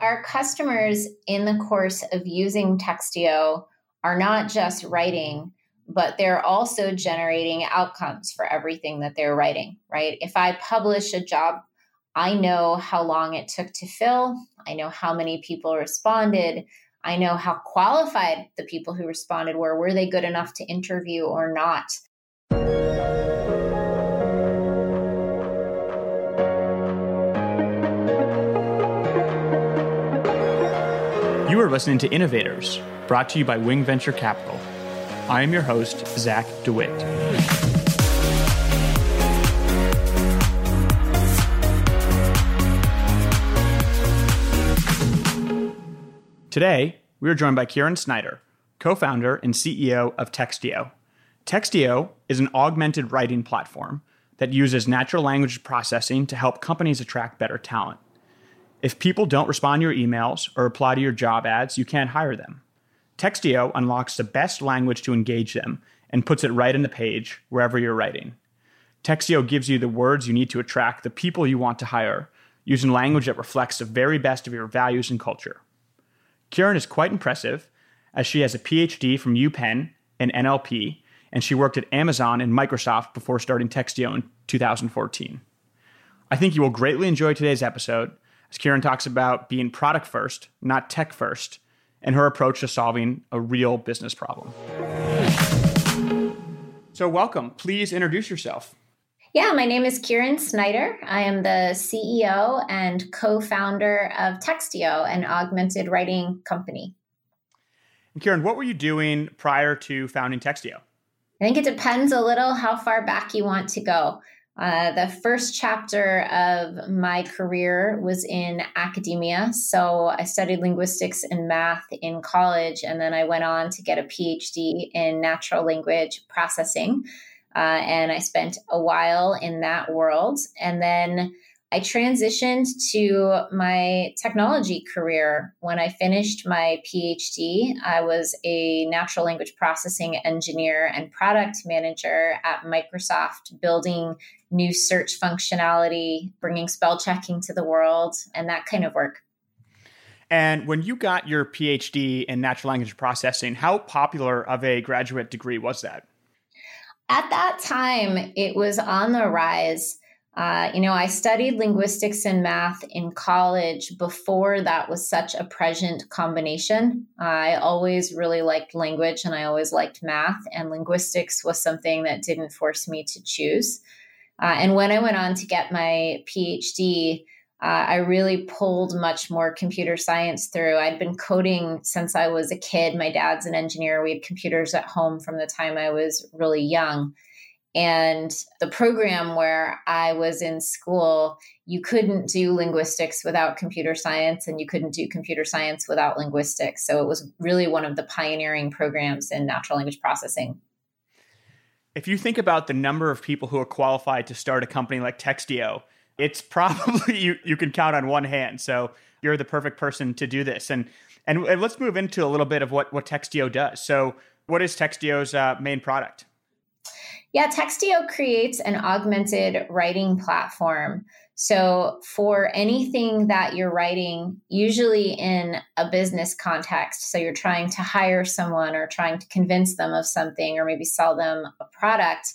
Our customers in the course of using Textio are not just writing, but they're also generating outcomes for everything that they're writing, right? If I publish a job, I know how long it took to fill, I know how many people responded, I know how qualified the people who responded were. Were they good enough to interview or not? You are listening to Innovators, brought to you by Wing Venture Capital. I am your host, Zach DeWitt. Today, we are joined by Kieran Snyder, co founder and CEO of Textio. Textio is an augmented writing platform that uses natural language processing to help companies attract better talent. If people don't respond to your emails or reply to your job ads, you can't hire them. Textio unlocks the best language to engage them and puts it right in the page wherever you're writing. Textio gives you the words you need to attract the people you want to hire using language that reflects the very best of your values and culture. Kieran is quite impressive as she has a PhD from UPenn in NLP and she worked at Amazon and Microsoft before starting Textio in 2014. I think you will greatly enjoy today's episode as Kieran talks about being product first, not tech first, and her approach to solving a real business problem. So, welcome. Please introduce yourself. Yeah, my name is Kieran Snyder. I am the CEO and co founder of Textio, an augmented writing company. And Kieran, what were you doing prior to founding Textio? I think it depends a little how far back you want to go. Uh, the first chapter of my career was in academia. So I studied linguistics and math in college, and then I went on to get a PhD in natural language processing. Uh, and I spent a while in that world. And then I transitioned to my technology career. When I finished my PhD, I was a natural language processing engineer and product manager at Microsoft, building new search functionality, bringing spell checking to the world, and that kind of work. And when you got your PhD in natural language processing, how popular of a graduate degree was that? At that time, it was on the rise uh, you know, I studied linguistics and math in college before that was such a present combination. I always really liked language and I always liked math, and linguistics was something that didn't force me to choose. Uh, and when I went on to get my PhD, uh, I really pulled much more computer science through. I'd been coding since I was a kid. My dad's an engineer. We had computers at home from the time I was really young. And the program where I was in school, you couldn't do linguistics without computer science, and you couldn't do computer science without linguistics. So it was really one of the pioneering programs in natural language processing. If you think about the number of people who are qualified to start a company like Textio, it's probably you, you can count on one hand. So you're the perfect person to do this. And and, and let's move into a little bit of what, what Textio does. So, what is Textio's uh, main product? Yeah, Textio creates an augmented writing platform. So, for anything that you're writing, usually in a business context, so you're trying to hire someone or trying to convince them of something or maybe sell them a product,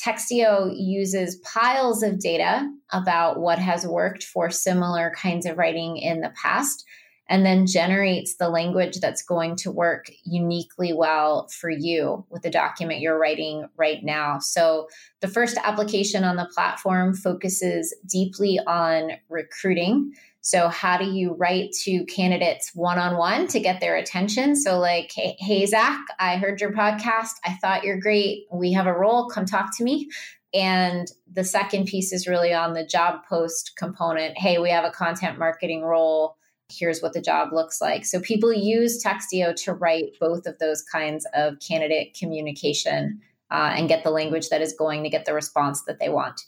Textio uses piles of data about what has worked for similar kinds of writing in the past and then generates the language that's going to work uniquely well for you with the document you're writing right now. So, the first application on the platform focuses deeply on recruiting. So, how do you write to candidates one on one to get their attention? So, like, hey, hey, Zach, I heard your podcast. I thought you're great. We have a role. Come talk to me. And the second piece is really on the job post component. Hey, we have a content marketing role here's what the job looks like. So people use Textio to write both of those kinds of candidate communication uh, and get the language that is going to get the response that they want.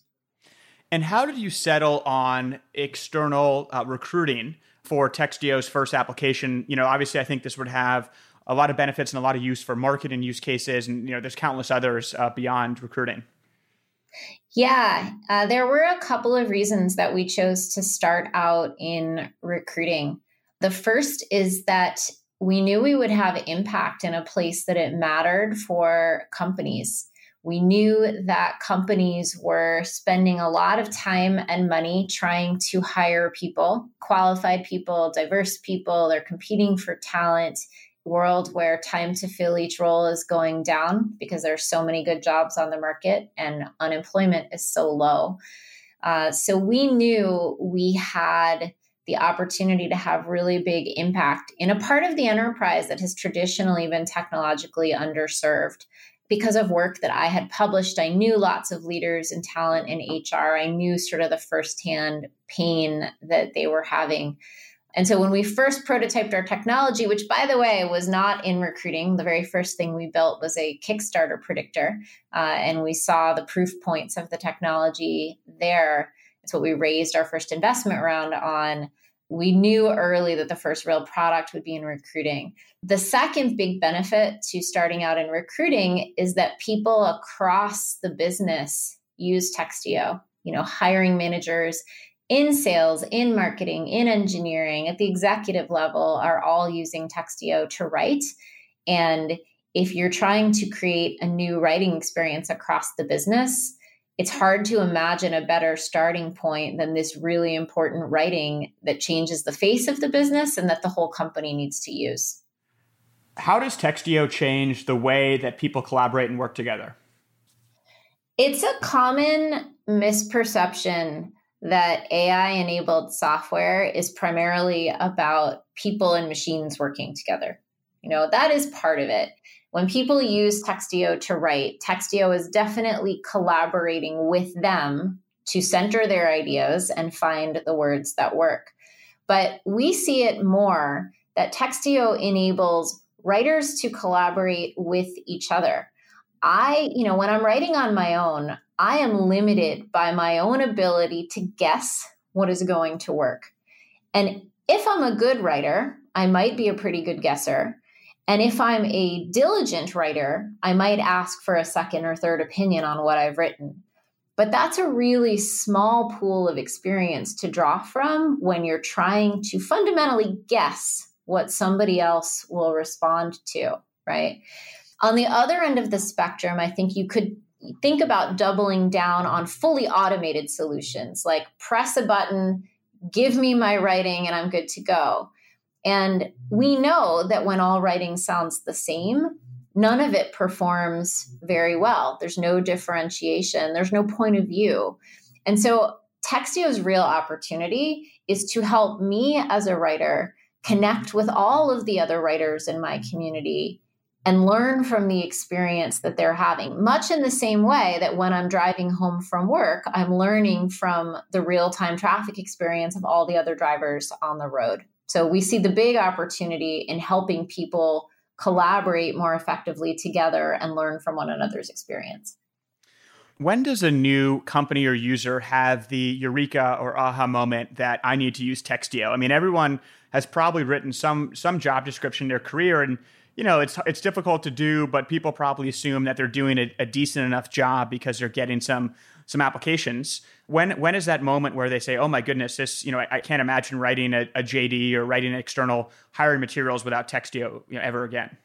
And how did you settle on external uh, recruiting for Textio's first application? You know, obviously, I think this would have a lot of benefits and a lot of use for marketing use cases, and you know, there's countless others uh, beyond recruiting. Yeah, uh, there were a couple of reasons that we chose to start out in recruiting. The first is that we knew we would have impact in a place that it mattered for companies. We knew that companies were spending a lot of time and money trying to hire people, qualified people, diverse people. They're competing for talent. World where time to fill each role is going down because there are so many good jobs on the market and unemployment is so low. Uh, so we knew we had the opportunity to have really big impact in a part of the enterprise that has traditionally been technologically underserved. Because of work that I had published, I knew lots of leaders and talent in HR. I knew sort of the firsthand pain that they were having. And so when we first prototyped our technology, which by the way was not in recruiting, the very first thing we built was a Kickstarter predictor. Uh, and we saw the proof points of the technology there. It's what we raised our first investment round on. We knew early that the first real product would be in recruiting. The second big benefit to starting out in recruiting is that people across the business use Textio. You know, hiring managers in sales, in marketing, in engineering, at the executive level are all using Textio to write. And if you're trying to create a new writing experience across the business, it's hard to imagine a better starting point than this really important writing that changes the face of the business and that the whole company needs to use. How does Textio change the way that people collaborate and work together? It's a common misperception that AI enabled software is primarily about people and machines working together. You know, that is part of it. When people use Textio to write, Textio is definitely collaborating with them to center their ideas and find the words that work. But we see it more that Textio enables writers to collaborate with each other. I, you know, when I'm writing on my own, I am limited by my own ability to guess what is going to work. And if I'm a good writer, I might be a pretty good guesser. And if I'm a diligent writer, I might ask for a second or third opinion on what I've written. But that's a really small pool of experience to draw from when you're trying to fundamentally guess what somebody else will respond to, right? On the other end of the spectrum, I think you could think about doubling down on fully automated solutions like press a button, give me my writing, and I'm good to go. And we know that when all writing sounds the same, none of it performs very well. There's no differentiation, there's no point of view. And so, Textio's real opportunity is to help me as a writer connect with all of the other writers in my community and learn from the experience that they're having. Much in the same way that when I'm driving home from work, I'm learning from the real time traffic experience of all the other drivers on the road. So we see the big opportunity in helping people collaborate more effectively together and learn from one another's experience. When does a new company or user have the eureka or aha moment that I need to use Textio? I mean, everyone has probably written some some job description in their career and you know, it's it's difficult to do, but people probably assume that they're doing a, a, decent enough job because they're getting some some applications. When when is that moment where they say, "Oh my goodness, this you know, I, I can't imagine writing a, a, JD or writing external hiring materials without Textio you know, ever again"?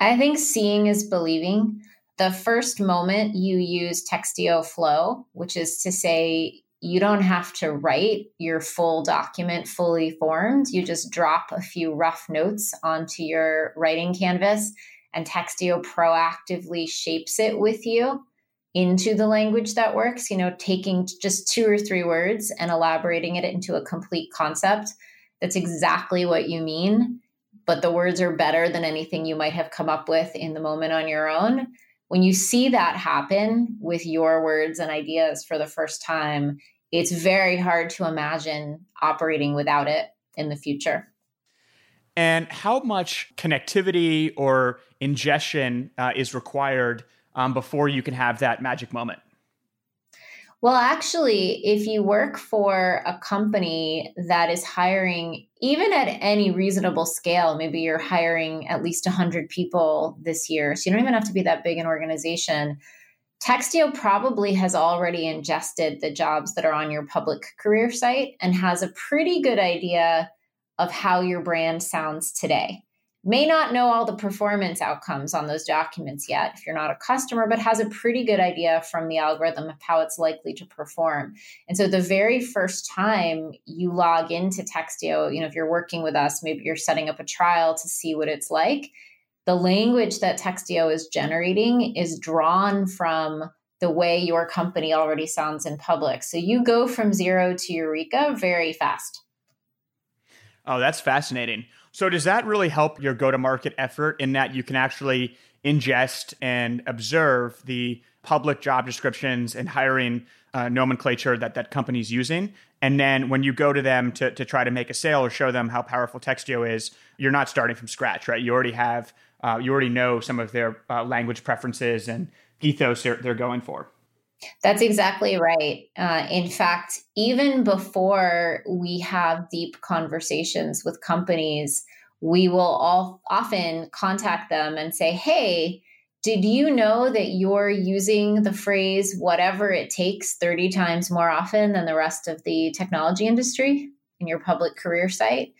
I think seeing is believing. The first moment you use Textio Flow, which is to say you don't have to write your full document fully formed. You just drop a few rough notes onto your writing canvas, and Textio proactively shapes it with you into the language that works. You know, taking just two or three words and elaborating it into a complete concept that's exactly what you mean, but the words are better than anything you might have come up with in the moment on your own when you see that happen with your words and ideas for the first time, it's very hard to imagine operating without it in the future. And how much connectivity or ingestion uh, is required um, before you can have that magic moment? Well, actually, if you work for a company that is hiring, even at any reasonable scale, maybe you're hiring at least 100 people this year. So you don't even have to be that big an organization. Textio probably has already ingested the jobs that are on your public career site and has a pretty good idea of how your brand sounds today may not know all the performance outcomes on those documents yet if you're not a customer, but has a pretty good idea from the algorithm of how it's likely to perform. And so the very first time you log into Textio, you know, if you're working with us, maybe you're setting up a trial to see what it's like. The language that Textio is generating is drawn from the way your company already sounds in public. So you go from zero to Eureka very fast. Oh, that's fascinating. So does that really help your go-to-market effort in that you can actually ingest and observe the public job descriptions and hiring uh, nomenclature that that company's using. And then when you go to them to, to try to make a sale or show them how powerful Textio is, you're not starting from scratch, right? You already have, uh, you already know some of their uh, language preferences and ethos they're, they're going for. That's exactly right. Uh, in fact, even before we have deep conversations with companies, we will all often contact them and say, Hey, did you know that you're using the phrase whatever it takes 30 times more often than the rest of the technology industry in your public career site?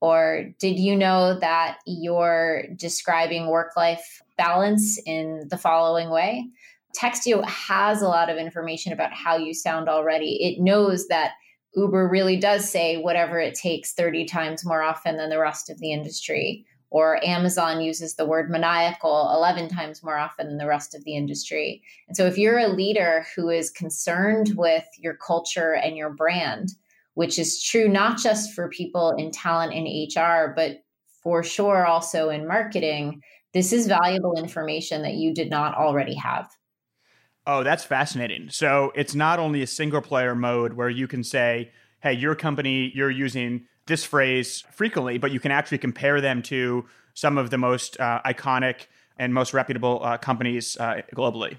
Or did you know that you're describing work life balance in the following way? Textio has a lot of information about how you sound already. It knows that Uber really does say whatever it takes 30 times more often than the rest of the industry. Or Amazon uses the word maniacal 11 times more often than the rest of the industry. And so, if you're a leader who is concerned with your culture and your brand, which is true not just for people in talent and HR, but for sure also in marketing, this is valuable information that you did not already have. Oh, that's fascinating. So it's not only a single player mode where you can say, hey, your company, you're using this phrase frequently, but you can actually compare them to some of the most uh, iconic and most reputable uh, companies uh, globally.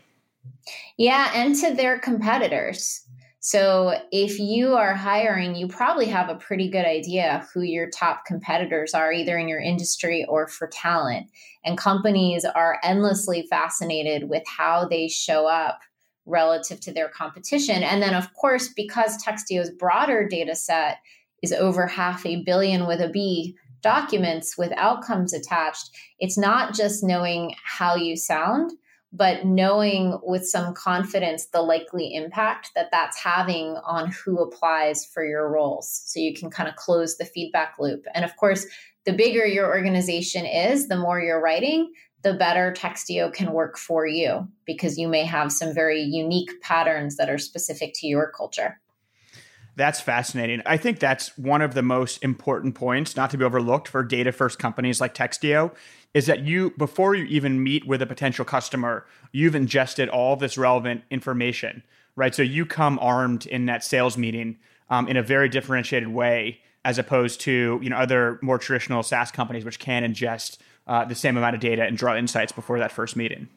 Yeah, and to their competitors. So if you are hiring, you probably have a pretty good idea who your top competitors are, either in your industry or for talent. And companies are endlessly fascinated with how they show up relative to their competition. And then, of course, because Textio's broader data set is over half a billion with a B documents with outcomes attached, it's not just knowing how you sound but knowing with some confidence the likely impact that that's having on who applies for your roles. So you can kind of close the feedback loop. And of course, the bigger your organization is, the more you're writing, the better Textio can work for you because you may have some very unique patterns that are specific to your culture. That's fascinating. I think that's one of the most important points, not to be overlooked for data first companies like Textio, is that you, before you even meet with a potential customer, you've ingested all this relevant information, right? So you come armed in that sales meeting um, in a very differentiated way, as opposed to you know other more traditional SaaS companies which can ingest uh, the same amount of data and draw insights before that first meeting.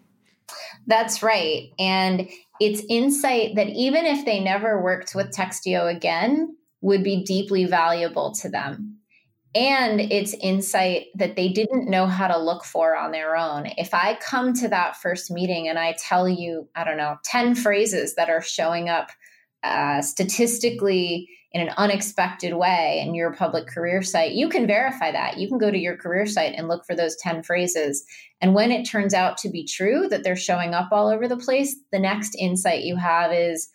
That's right. And it's insight that even if they never worked with Textio again, would be deeply valuable to them. And it's insight that they didn't know how to look for on their own. If I come to that first meeting and I tell you, I don't know, 10 phrases that are showing up uh, statistically in an unexpected way in your public career site, you can verify that. You can go to your career site and look for those 10 phrases. And when it turns out to be true that they're showing up all over the place, the next insight you have is,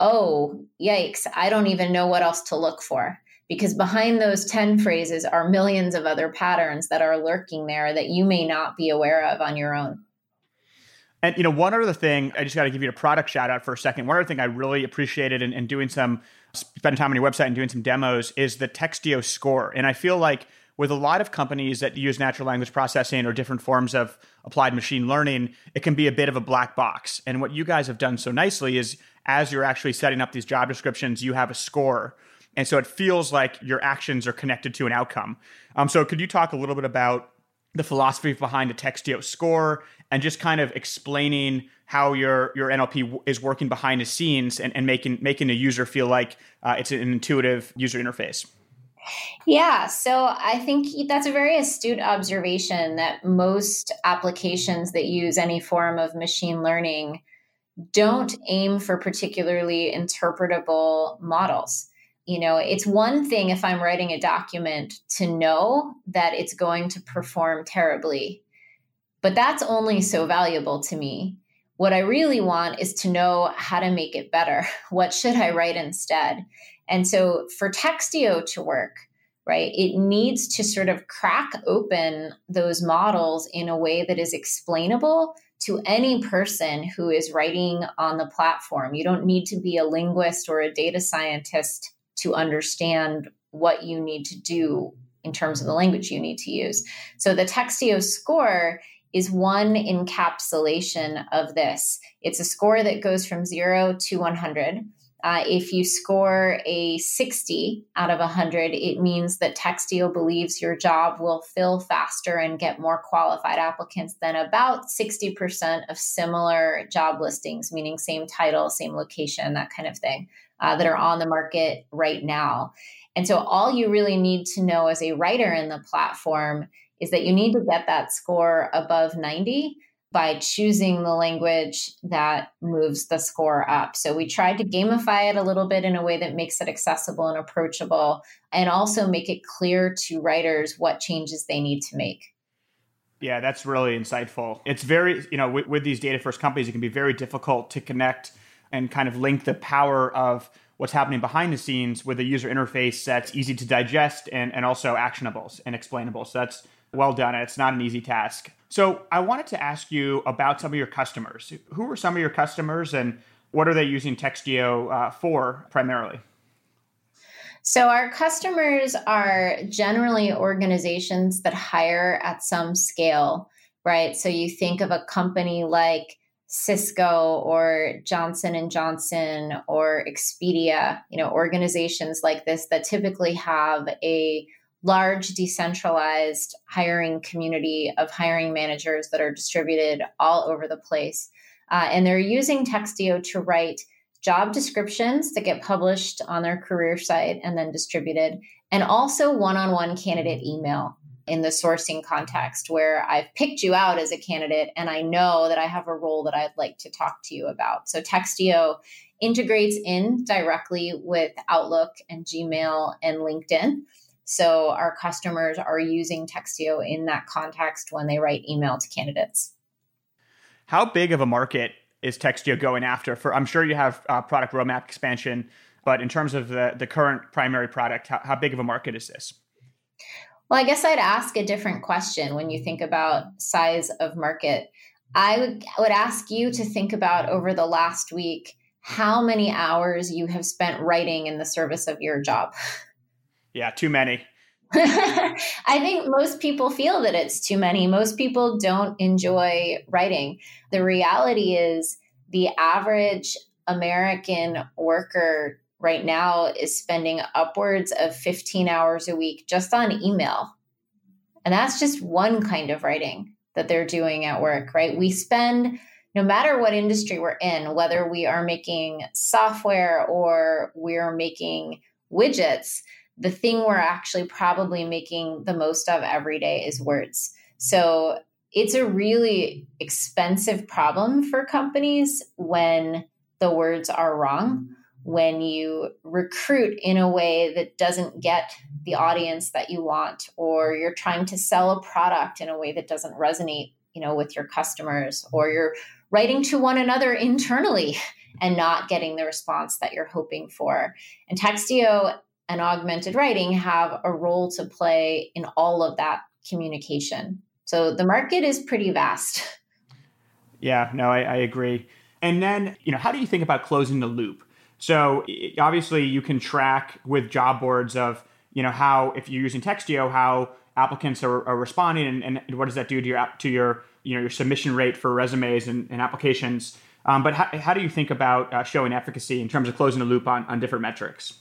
oh, yikes, I don't even know what else to look for. Because behind those 10 phrases are millions of other patterns that are lurking there that you may not be aware of on your own. And you know, one other thing, I just got to give you a product shout out for a second. One other thing I really appreciated in, in doing some spending time on your website and doing some demos is the Textio score. And I feel like with a lot of companies that use natural language processing or different forms of applied machine learning, it can be a bit of a black box. And what you guys have done so nicely is as you're actually setting up these job descriptions, you have a score. And so it feels like your actions are connected to an outcome. Um, so could you talk a little bit about the philosophy behind the Textio score and just kind of explaining how your your NLP is working behind the scenes and, and making making the user feel like uh, it's an intuitive user interface. Yeah, so I think that's a very astute observation that most applications that use any form of machine learning don't aim for particularly interpretable models You know, it's one thing if I'm writing a document to know that it's going to perform terribly, but that's only so valuable to me. What I really want is to know how to make it better. What should I write instead? And so for Textio to work, right, it needs to sort of crack open those models in a way that is explainable to any person who is writing on the platform. You don't need to be a linguist or a data scientist to understand what you need to do in terms of the language you need to use. So the Textio score is one encapsulation of this. It's a score that goes from zero to 100. Uh, if you score a 60 out of 100, it means that Textio believes your job will fill faster and get more qualified applicants than about 60% of similar job listings, meaning same title, same location, that kind of thing, uh, that are on the market right now. And so, all you really need to know as a writer in the platform is that you need to get that score above 90 by choosing the language that moves the score up. So we tried to gamify it a little bit in a way that makes it accessible and approachable and also make it clear to writers what changes they need to make. Yeah, that's really insightful. It's very, you know, with, with these data first companies, it can be very difficult to connect and kind of link the power of what's happening behind the scenes with a user interface that's easy to digest and, and also actionable and explainable. So that's well done. It's not an easy task. So I wanted to ask you about some of your customers. Who are some of your customers and what are they using Textio uh, for primarily? So, our customers are generally organizations that hire at some scale, right? So, you think of a company like Cisco or Johnson and Johnson or Expedia, you know, organizations like this that typically have a large decentralized hiring community of hiring managers that are distributed all over the place. Uh, and they're using Textio to write job descriptions that get published on their career site and then distributed, and also one on one candidate email in the sourcing context where I've picked you out as a candidate and I know that I have a role that I'd like to talk to you about. So Textio integrates in directly with Outlook and Gmail and LinkedIn. So our customers are using Textio in that context when they write email to candidates. How big of a market is Textio going after? For I'm sure you have uh, product roadmap expansion, but in terms of the, the current primary product, how, how big of a market is this? Well, I guess I'd ask a different question when you think about size of market. I would, would ask you to think about over the last week how many hours you have spent writing in the service of your job. Yeah, too many. I think most people feel that it's too many. Most people don't enjoy writing. The reality is, the average American worker right now is spending upwards of 15 hours a week just on email. And that's just one kind of writing that they're doing at work, right? We spend, no matter what industry we're in, whether we are making software or we're making widgets, the thing we're actually probably making the most of every day is words. So it's a really expensive problem for companies when the words are wrong, when you recruit in a way that doesn't get the audience that you want, or you're trying to sell a product in a way that doesn't resonate, you know, with your customers, or you're writing to one another internally and not getting the response that you're hoping for. And Textio and augmented writing have a role to play in all of that communication. So the market is pretty vast. Yeah, no, I, I agree. And then, you know, how do you think about closing the loop? So obviously, you can track with job boards of, you know, how if you're using Textio, how applicants are, are responding, and, and, what does that do to your to your you know your submission rate for resumes and, and applications. Um, but how, how do you think about uh, showing efficacy in terms of closing the loop on, on different metrics?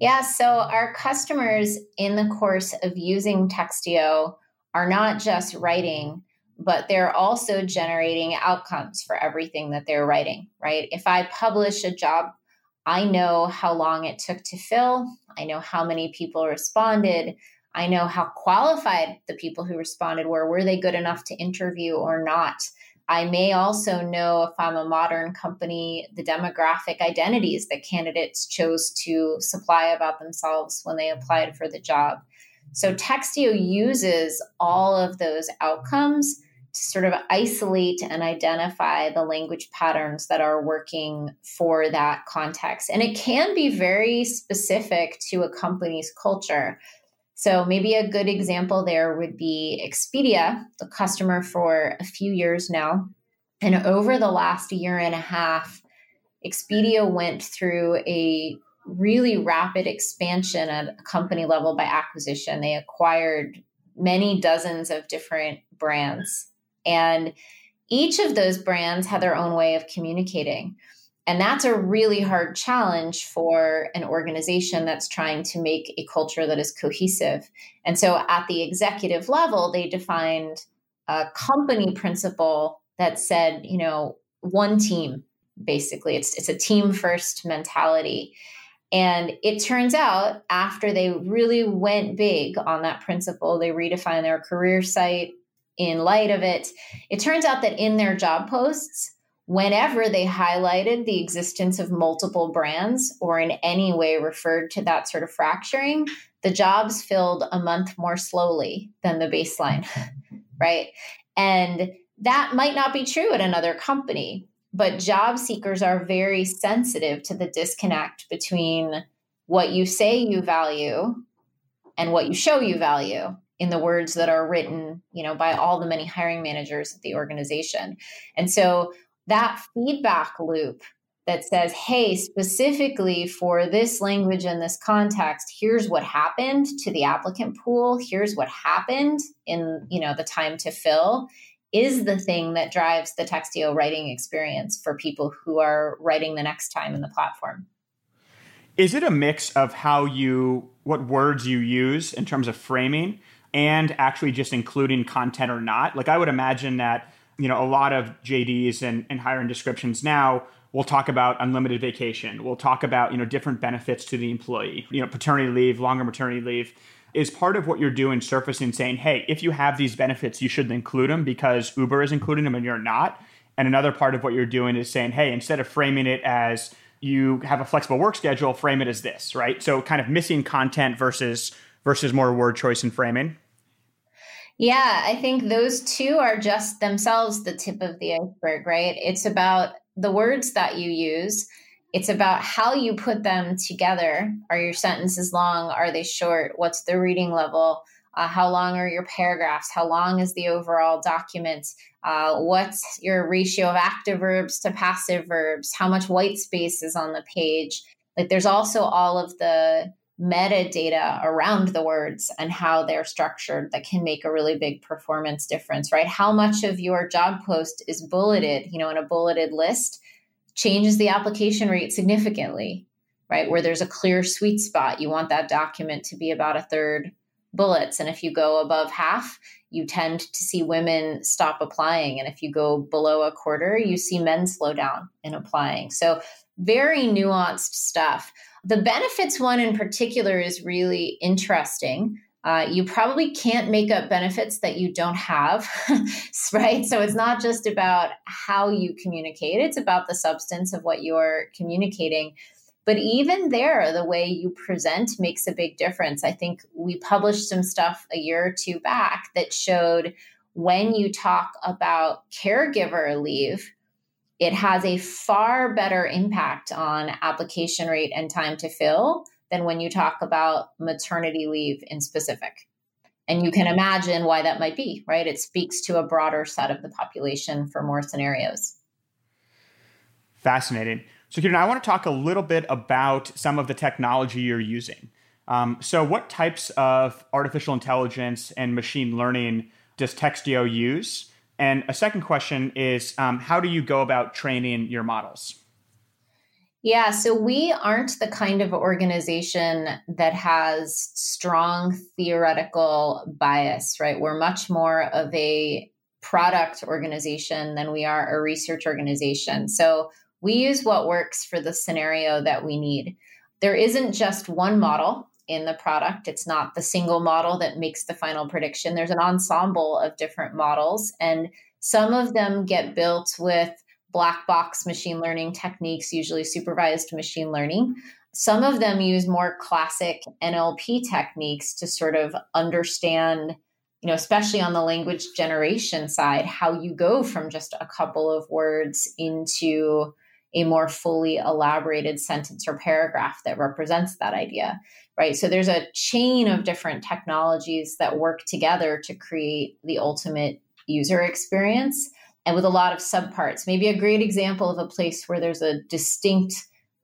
Yeah, so our customers in the course of using Textio are not just writing, but they're also generating outcomes for everything that they're writing, right? If I publish a job, I know how long it took to fill, I know how many people responded, I know how qualified the people who responded were. Were they good enough to interview or not? I may also know if I'm a modern company, the demographic identities that candidates chose to supply about themselves when they applied for the job. So Textio uses all of those outcomes to sort of isolate and identify the language patterns that are working for that context. And it can be very specific to a company's culture. So maybe a good example there would be Expedia, the customer for a few years now. And over the last year and a half, Expedia went through a really rapid expansion at a company level by acquisition. They acquired many dozens of different brands. And each of those brands had their own way of communicating. And that's a really hard challenge for an organization that's trying to make a culture that is cohesive. And so at the executive level, they defined a company principle that said, you know, one team, basically. It's, it's a team first mentality. And it turns out after they really went big on that principle, they redefined their career site in light of it. It turns out that in their job posts, whenever they highlighted the existence of multiple brands or in any way referred to that sort of fracturing, the jobs filled a month more slowly than the baseline, right? And that might not be true at another company, but job seekers are very sensitive to the disconnect between what you say you value and what you show you value in the words that are written, you know, by all the many hiring managers at the organization. And so that feedback loop that says, hey, specifically for this language and this context, here's what happened to the applicant pool, here's what happened in, you know, the time to fill is the thing that drives the Textio writing experience for people who are writing the next time in the platform. Is it a mix of how you, what words you use in terms of framing and actually just including content or not? Like I would imagine that you know a lot of JDs and, and hiring descriptions now we'll talk about unlimited vacation. We'll talk about you know different benefits to the employee. You know paternity leave, longer maternity leave is part of what you're doing surfacing saying, hey, if you have these benefits, you should include them because Uber is including them and you're not. And another part of what you're doing is saying, hey, instead of framing it as you have a flexible work schedule, frame it as this, right? So kind of missing content versus versus more word choice and framing. Yeah, I think those two are just themselves the tip of the iceberg, right? It's about the words that you use. It's about how you put them together. Are your sentences long? Are they short? What's the reading level? Uh, how long are your paragraphs? How long is the overall document? Uh, what's your ratio of active verbs to passive verbs? How much white space is on the page? Like, there's also all of the metadata around the words and how they're structured that can make a really big performance difference, right? How much of your job post is bulleted, you know, in a bulleted list changes the application rate significantly, right? Where there's a clear sweet spot, you want that document to be about a third bullets. And if you go above half, you tend to see women stop applying. And if you go below a quarter, you see men slow down in applying. So, very nuanced stuff. The benefits one in particular is really interesting. Uh, you probably can't make up benefits that you don't have, right? So it's not just about how you communicate, it's about the substance of what you're communicating. But even there, the way you present makes a big difference. I think we published some stuff a year or two back that showed when you talk about caregiver leave, it has a far better impact on application rate and time to fill than when you talk about maternity leave in specific. And you can imagine why that might be, right? It speaks to a broader set of the population for more scenarios. Fascinating. So, Kieran, I want to talk a little bit about some of the technology you're using. Um, so, what types of artificial intelligence and machine learning does Textio use? And a second question is um, how do you go about training your models? Yeah, so we aren't the kind of organization that has strong theoretical bias, right? We're much more of a product organization than we are a research organization. So we use what works for the scenario that we need. There isn't just one model in the product. It's not the single model that makes the final prediction. There's an ensemble of different models, and Some of them get built with black box machine learning techniques, usually supervised machine learning. Some of them use more classic NLP techniques to sort of understand, you know, especially on the language generation side, how you go from just a couple of words into a more fully elaborated sentence or paragraph that represents that idea, right? So there's a chain of different technologies that work together to create the ultimate user experience and with a lot of subparts. Maybe a great example of a place where there's a distinct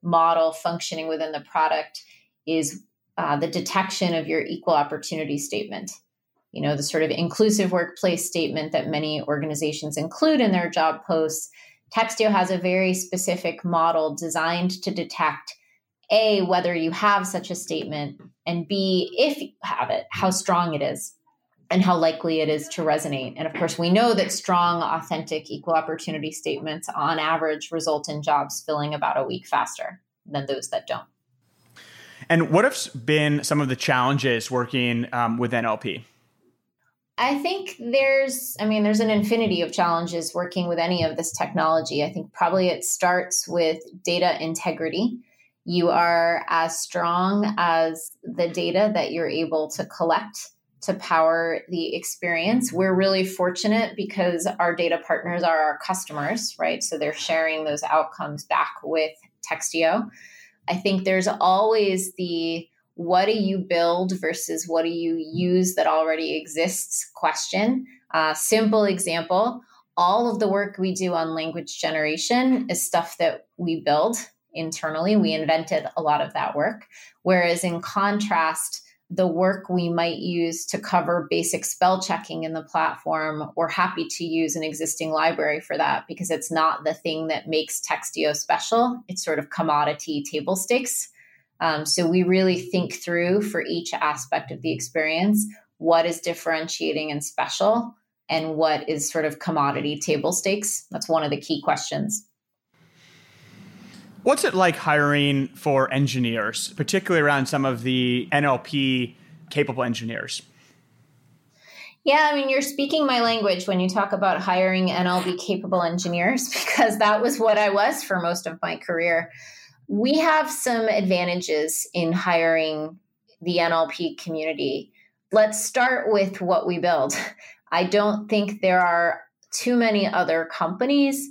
model functioning within the product is uh, the detection of your equal opportunity statement. You know, the sort of inclusive workplace statement that many organizations include in their job posts. Textio has a very specific model designed to detect A, whether you have such a statement, and B, if you have it, how strong it is and how likely it is to resonate. And of course, we know that strong, authentic, equal opportunity statements on average result in jobs filling about a week faster than those that don't. And what have been some of the challenges working um, with NLP? I think there's, I mean, there's an infinity of challenges working with any of this technology. I think probably it starts with data integrity. You are as strong as the data that you're able to collect to power the experience. We're really fortunate because our data partners are our customers, right? So they're sharing those outcomes back with Textio. I think there's always the what do you build versus what do you use that already exists question. Uh, simple example all of the work we do on language generation is stuff that we build internally. We invented a lot of that work. Whereas in contrast, the work we might use to cover basic spell checking in the platform, we're happy to use an existing library for that because it's not the thing that makes Textio special. It's sort of commodity table stakes. Um, so we really think through for each aspect of the experience what is differentiating and special and what is sort of commodity table stakes. That's one of the key questions. What's it like hiring for engineers, particularly around some of the NLP capable engineers? Yeah, I mean, you're speaking my language when you talk about hiring NLP capable engineers, because that was what I was for most of my career. We have some advantages in hiring the NLP community. Let's start with what we build. I don't think there are too many other companies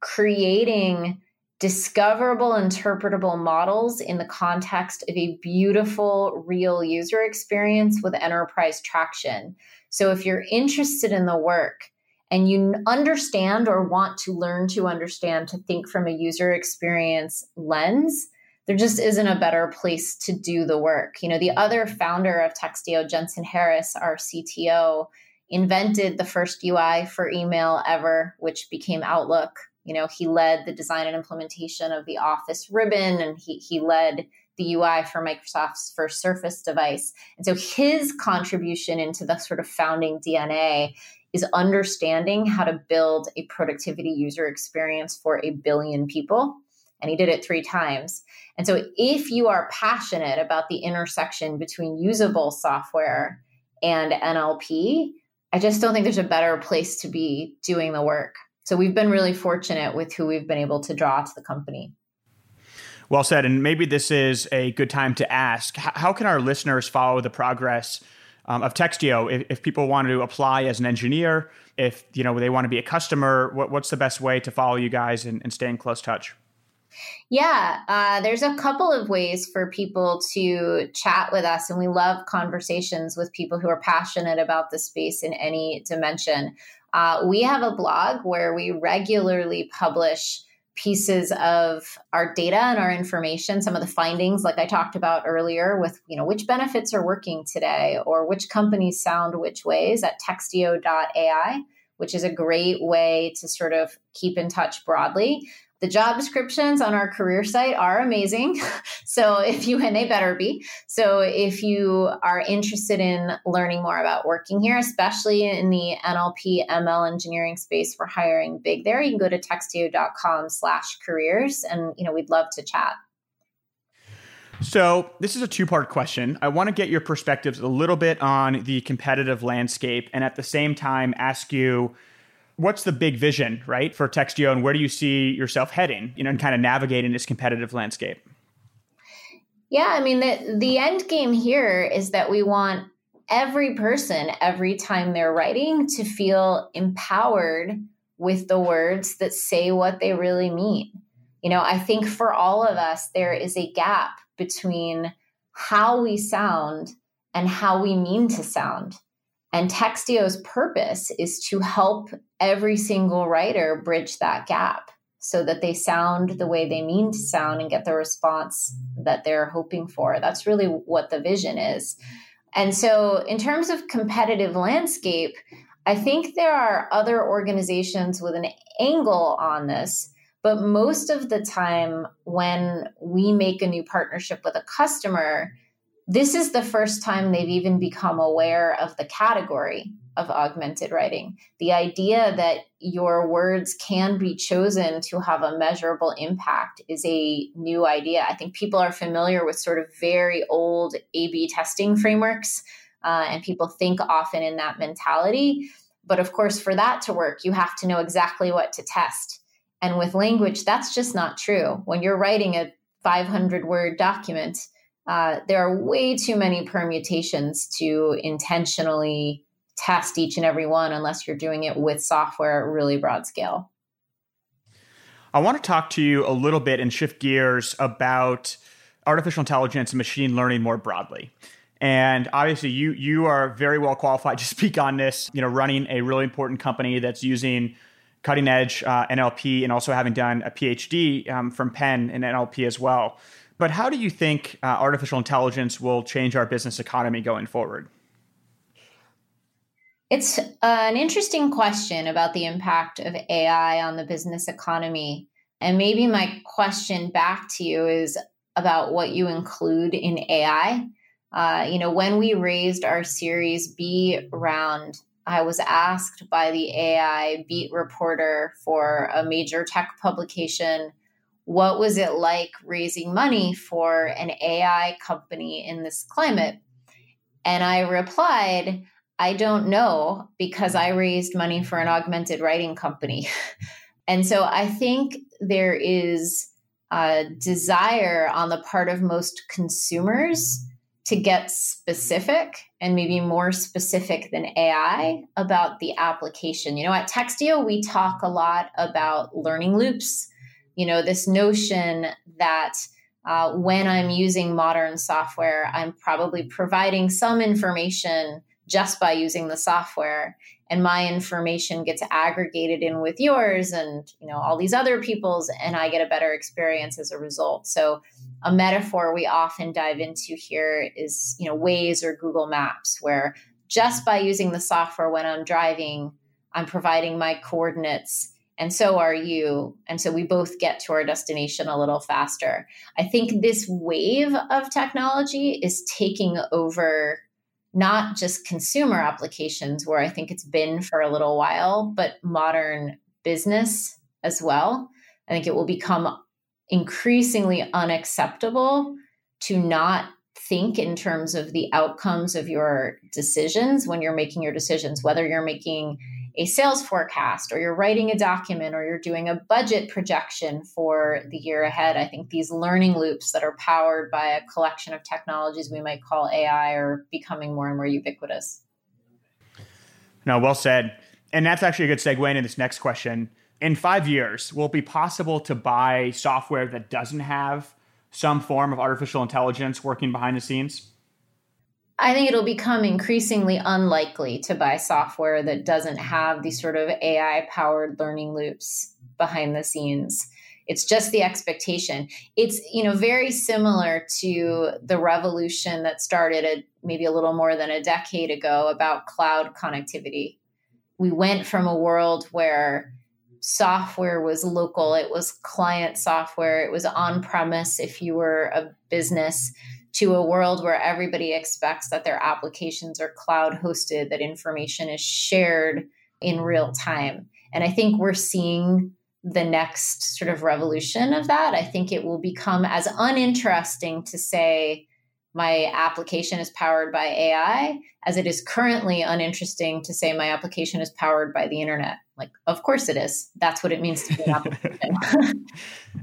creating discoverable, interpretable models in the context of a beautiful, real user experience with enterprise traction. So, if you're interested in the work and you understand or want to learn to understand to think from a user experience lens, there just isn't a better place to do the work. You know, the other founder of Textio, Jensen Harris, our CTO, invented the first UI for email ever, which became Outlook you know, he led the design and implementation of the Office ribbon, and he, he led the UI for Microsoft's first Surface device. And so his contribution into the sort of founding DNA is understanding how to build a productivity user experience for a billion people. And he did it three times. And so if you are passionate about the intersection between usable software and NLP, I just don't think there's a better place to be doing the work. So we've been really fortunate with who we've been able to draw to the company. Well said. And maybe this is a good time to ask how can our listeners follow the progress um, of Textio if, if, people want to apply as an engineer, if you know they want to be a customer, what, what's the best way to follow you guys and, and stay in close touch? Yeah, uh, there's a couple of ways for people to chat with us, and we love conversations with people who are passionate about the space in any dimension. Uh, we have a blog where we regularly publish pieces of our data and our information some of the findings like i talked about earlier with you know which benefits are working today or which companies sound which ways at textio.ai which is a great way to sort of keep in touch broadly the job descriptions on our career site are amazing. So if you, and they better be. So if you are interested in learning more about working here, especially in the NLP ML engineering space, we're hiring big there. You can go to textio.com slash careers and, you know, we'd love to chat. So, this is a two part question. I want to get your perspectives a little bit on the competitive landscape and at the same time ask you what's the big vision, right, for Textio and where do you see yourself heading, you know, and kind of navigating this competitive landscape? Yeah, I mean the the end game here is that we want every person every time they're writing to feel empowered with the words that say what they really mean. You know, I think for all of us there is a gap between how we sound and how we mean to sound. And Textio's purpose is to help every single writer bridge that gap so that they sound the way they mean to sound and get the response that they're hoping for. That's really what the vision is. And so, in terms of competitive landscape, I think there are other organizations with an angle on this. But most of the time, when we make a new partnership with a customer, this is the first time they've even become aware of the category of augmented writing. The idea that your words can be chosen to have a measurable impact is a new idea. I think people are familiar with sort of very old A B testing frameworks, uh, and people think often in that mentality. But of course, for that to work, you have to know exactly what to test. And with language, that's just not true. When you're writing a 500 word document, uh, there are way too many permutations to intentionally test each and every one unless you're doing it with software at really broad scale. I want to talk to you a little bit and shift gears about artificial intelligence and machine learning more broadly. And obviously, you you are very well qualified to speak on this. You know, running a really important company that's using cutting edge uh, NLP and also having done a PhD um, from Penn in NLP as well. But how do you think uh, artificial intelligence will change our business economy going forward? It's an interesting question about the impact of AI on the business economy. And maybe my question back to you is about what you include in AI. Uh, you know, when we raised our Series B round, I was asked by the AI beat reporter for a major tech publication what was it like raising money for an AI company in this climate? And I replied, I don't know because I raised money for an augmented writing company. and so I think there is a desire on the part of most consumers to get specific and maybe more specific than AI about the application. You know, at Textio, we talk a lot about learning loops you know this notion that uh, when i'm using modern software i'm probably providing some information just by using the software and my information gets aggregated in with yours and you know all these other people's and i get a better experience as a result. So a metaphor we often dive into here is you know waze or google maps where just by using the software when i'm driving i'm providing my coordinates and so are you. And so we both get to our destination a little faster. I think this wave of technology is taking over not just consumer applications, where I think it's been for a little while, but modern business as well. I think it will become increasingly unacceptable to not think in terms of the outcomes of your decisions when you're making your decisions, whether you're making a sales forecast or you're writing a document or you're doing a budget projection for the year ahead. I think these learning loops that are powered by a collection of technologies we might call AI are becoming more and more ubiquitous. No, well said. And that's actually a good segue into this next question. In five years, will it be possible to buy software that doesn't have some form of artificial intelligence working behind the scenes? I think it'll become increasingly unlikely to buy software that doesn't have these sort of AI powered learning loops behind the scenes. It's just the expectation. It's you know very similar to the revolution that started a, maybe a little more than a decade ago about cloud connectivity. We went from a world where software was local, it was client software, it was on premise if you were a business to a world where everybody expects that their applications are cloud hosted, that information is shared in real time. And I think we're seeing the next sort of revolution of that. I think it will become as uninteresting to say my application is powered by AI as it is currently uninteresting to say my application is powered by the internet. Like, of course it is. That's what it means to be an application.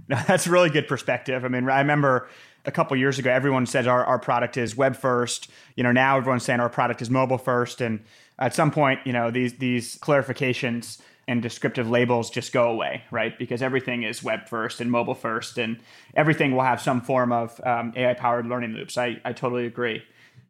no, that's really good perspective. I mean, I remember a couple years ago, everyone said our, our product is web first. You know, now everyone's saying our product is mobile first. And at some point, you know, these these clarifications and descriptive labels just go away, right? Because everything is web first and mobile first, and everything will have some form of um, AI powered learning loops. I, I totally agree.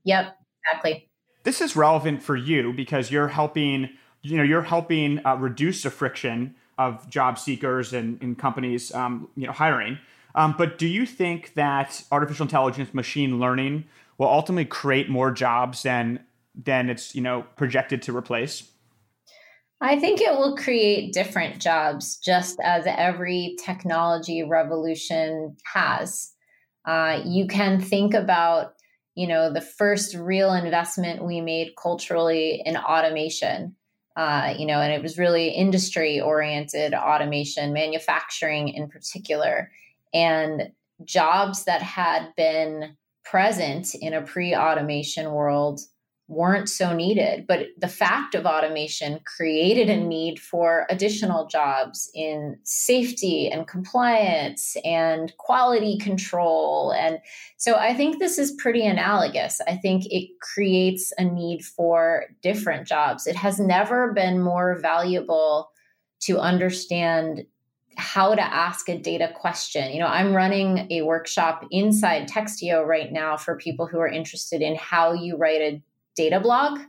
Yep, exactly. This is relevant for you because you're helping, you know, you're helping uh, reduce the friction of job seekers and, and companies, um, you know, hiring. Um, but do you think that artificial intelligence, machine learning, will ultimately create more jobs than than it's you know projected to replace? I think it will create different jobs, just as every technology revolution has. Uh, you can think about, you know, the first real investment we made culturally in automation. Uh, you know, and it was really industry oriented automation, manufacturing in particular. And jobs that had been present in a pre automation world weren't so needed. But the fact of automation created a need for additional jobs in safety and compliance and quality control. And so I think this is pretty analogous. I think it creates a need for different jobs. It has never been more valuable to understand how to ask a data question. You know, I'm running a workshop inside Textio right now for people who are interested in how you write a data blog.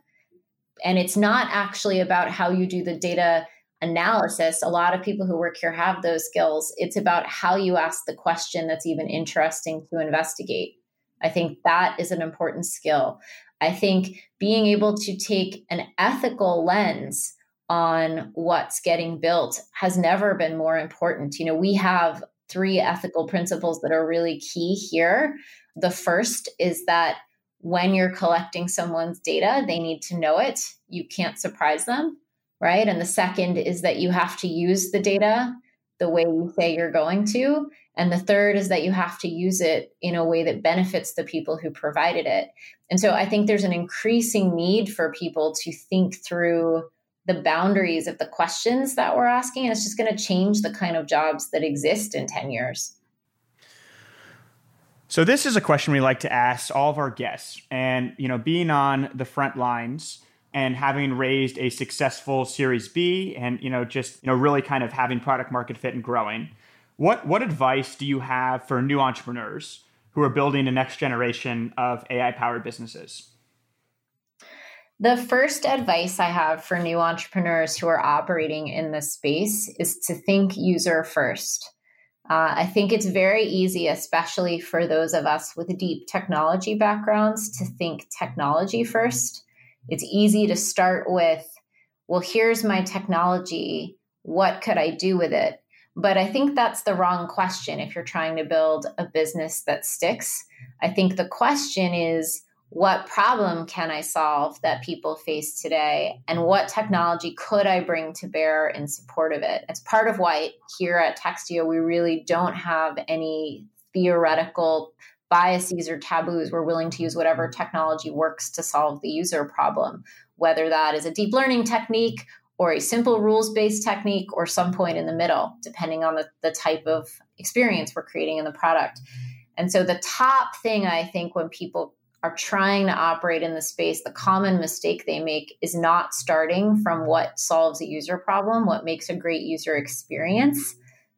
And it's not actually about how you do the data analysis. A lot of people who work here have those skills. It's about how you ask the question that's even interesting to investigate. I think that is an important skill. I think being able to take an ethical lens on what's getting built has never been more important. You know, we have three ethical principles that are really key here. The first is that when you're collecting someone's data, they need to know it. You can't surprise them, right? And the second is that you have to use the data the way you say you're going to. And the third is that you have to use it in a way that benefits the people who provided it. And so I think there's an increasing need for people to think through the boundaries of the questions that we're asking. And it's just going to change the kind of jobs that exist in 10 years. So this is a question we like to ask all of our guests. And, you know, being on the front lines and having raised a successful Series B and, you know, just, you know, really kind of having product market fit and growing, what what advice do you have for new entrepreneurs who are building the next generation of AI powered businesses? The first advice I have for new entrepreneurs who are operating in this space is to think user first. Uh, I think it's very easy, especially for those of us with deep technology backgrounds, to think technology first. It's easy to start with, well, here's my technology. What could I do with it? But I think that's the wrong question if you're trying to build a business that sticks. I think the question is, what problem can I solve that people face today? And what technology could I bring to bear in support of it? It's part of why here at Textio, we really don't have any theoretical biases or taboos. We're willing to use whatever technology works to solve the user problem, whether that is a deep learning technique or a simple rules based technique or some point in the middle, depending on the, the type of experience we're creating in the product. And so, the top thing I think when people are trying to operate in the space, the common mistake they make is not starting from what solves a user problem, what makes a great user experience.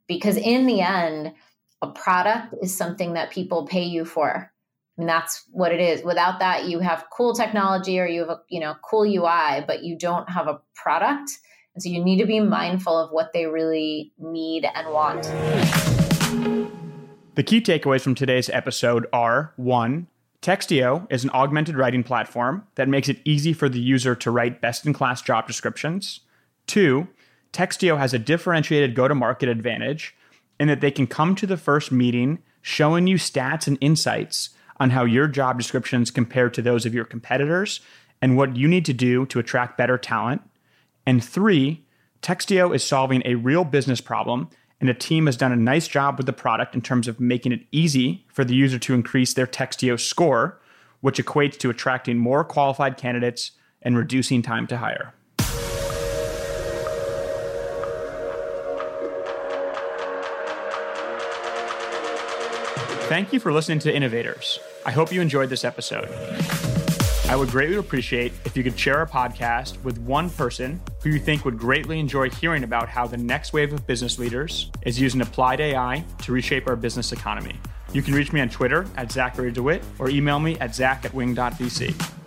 Because in the end, a product is something that people pay you for. And that's what it is. Without that, you have cool technology or you have a you know cool UI, but you don't have a product. And so you need to be mindful of what they really need and want. The key takeaways from today's episode are one, Textio is an augmented writing platform that makes it easy for the user to write best in class job descriptions. Two, Textio has a differentiated go to market advantage in that they can come to the first meeting showing you stats and insights on how your job descriptions compare to those of your competitors and what you need to do to attract better talent. And three, Textio is solving a real business problem and the team has done a nice job with the product in terms of making it easy for the user to increase their Textio score, which equates to attracting more qualified candidates and reducing time to hire. Thank you for listening to Innovators. I hope you enjoyed this episode. I would greatly appreciate if you could share our podcast with one person who you think would greatly enjoy hearing about how the next wave of business leaders is using applied AI to reshape our business economy. You can reach me on Twitter at Zachary DeWitt or email me at zach at wing.vc.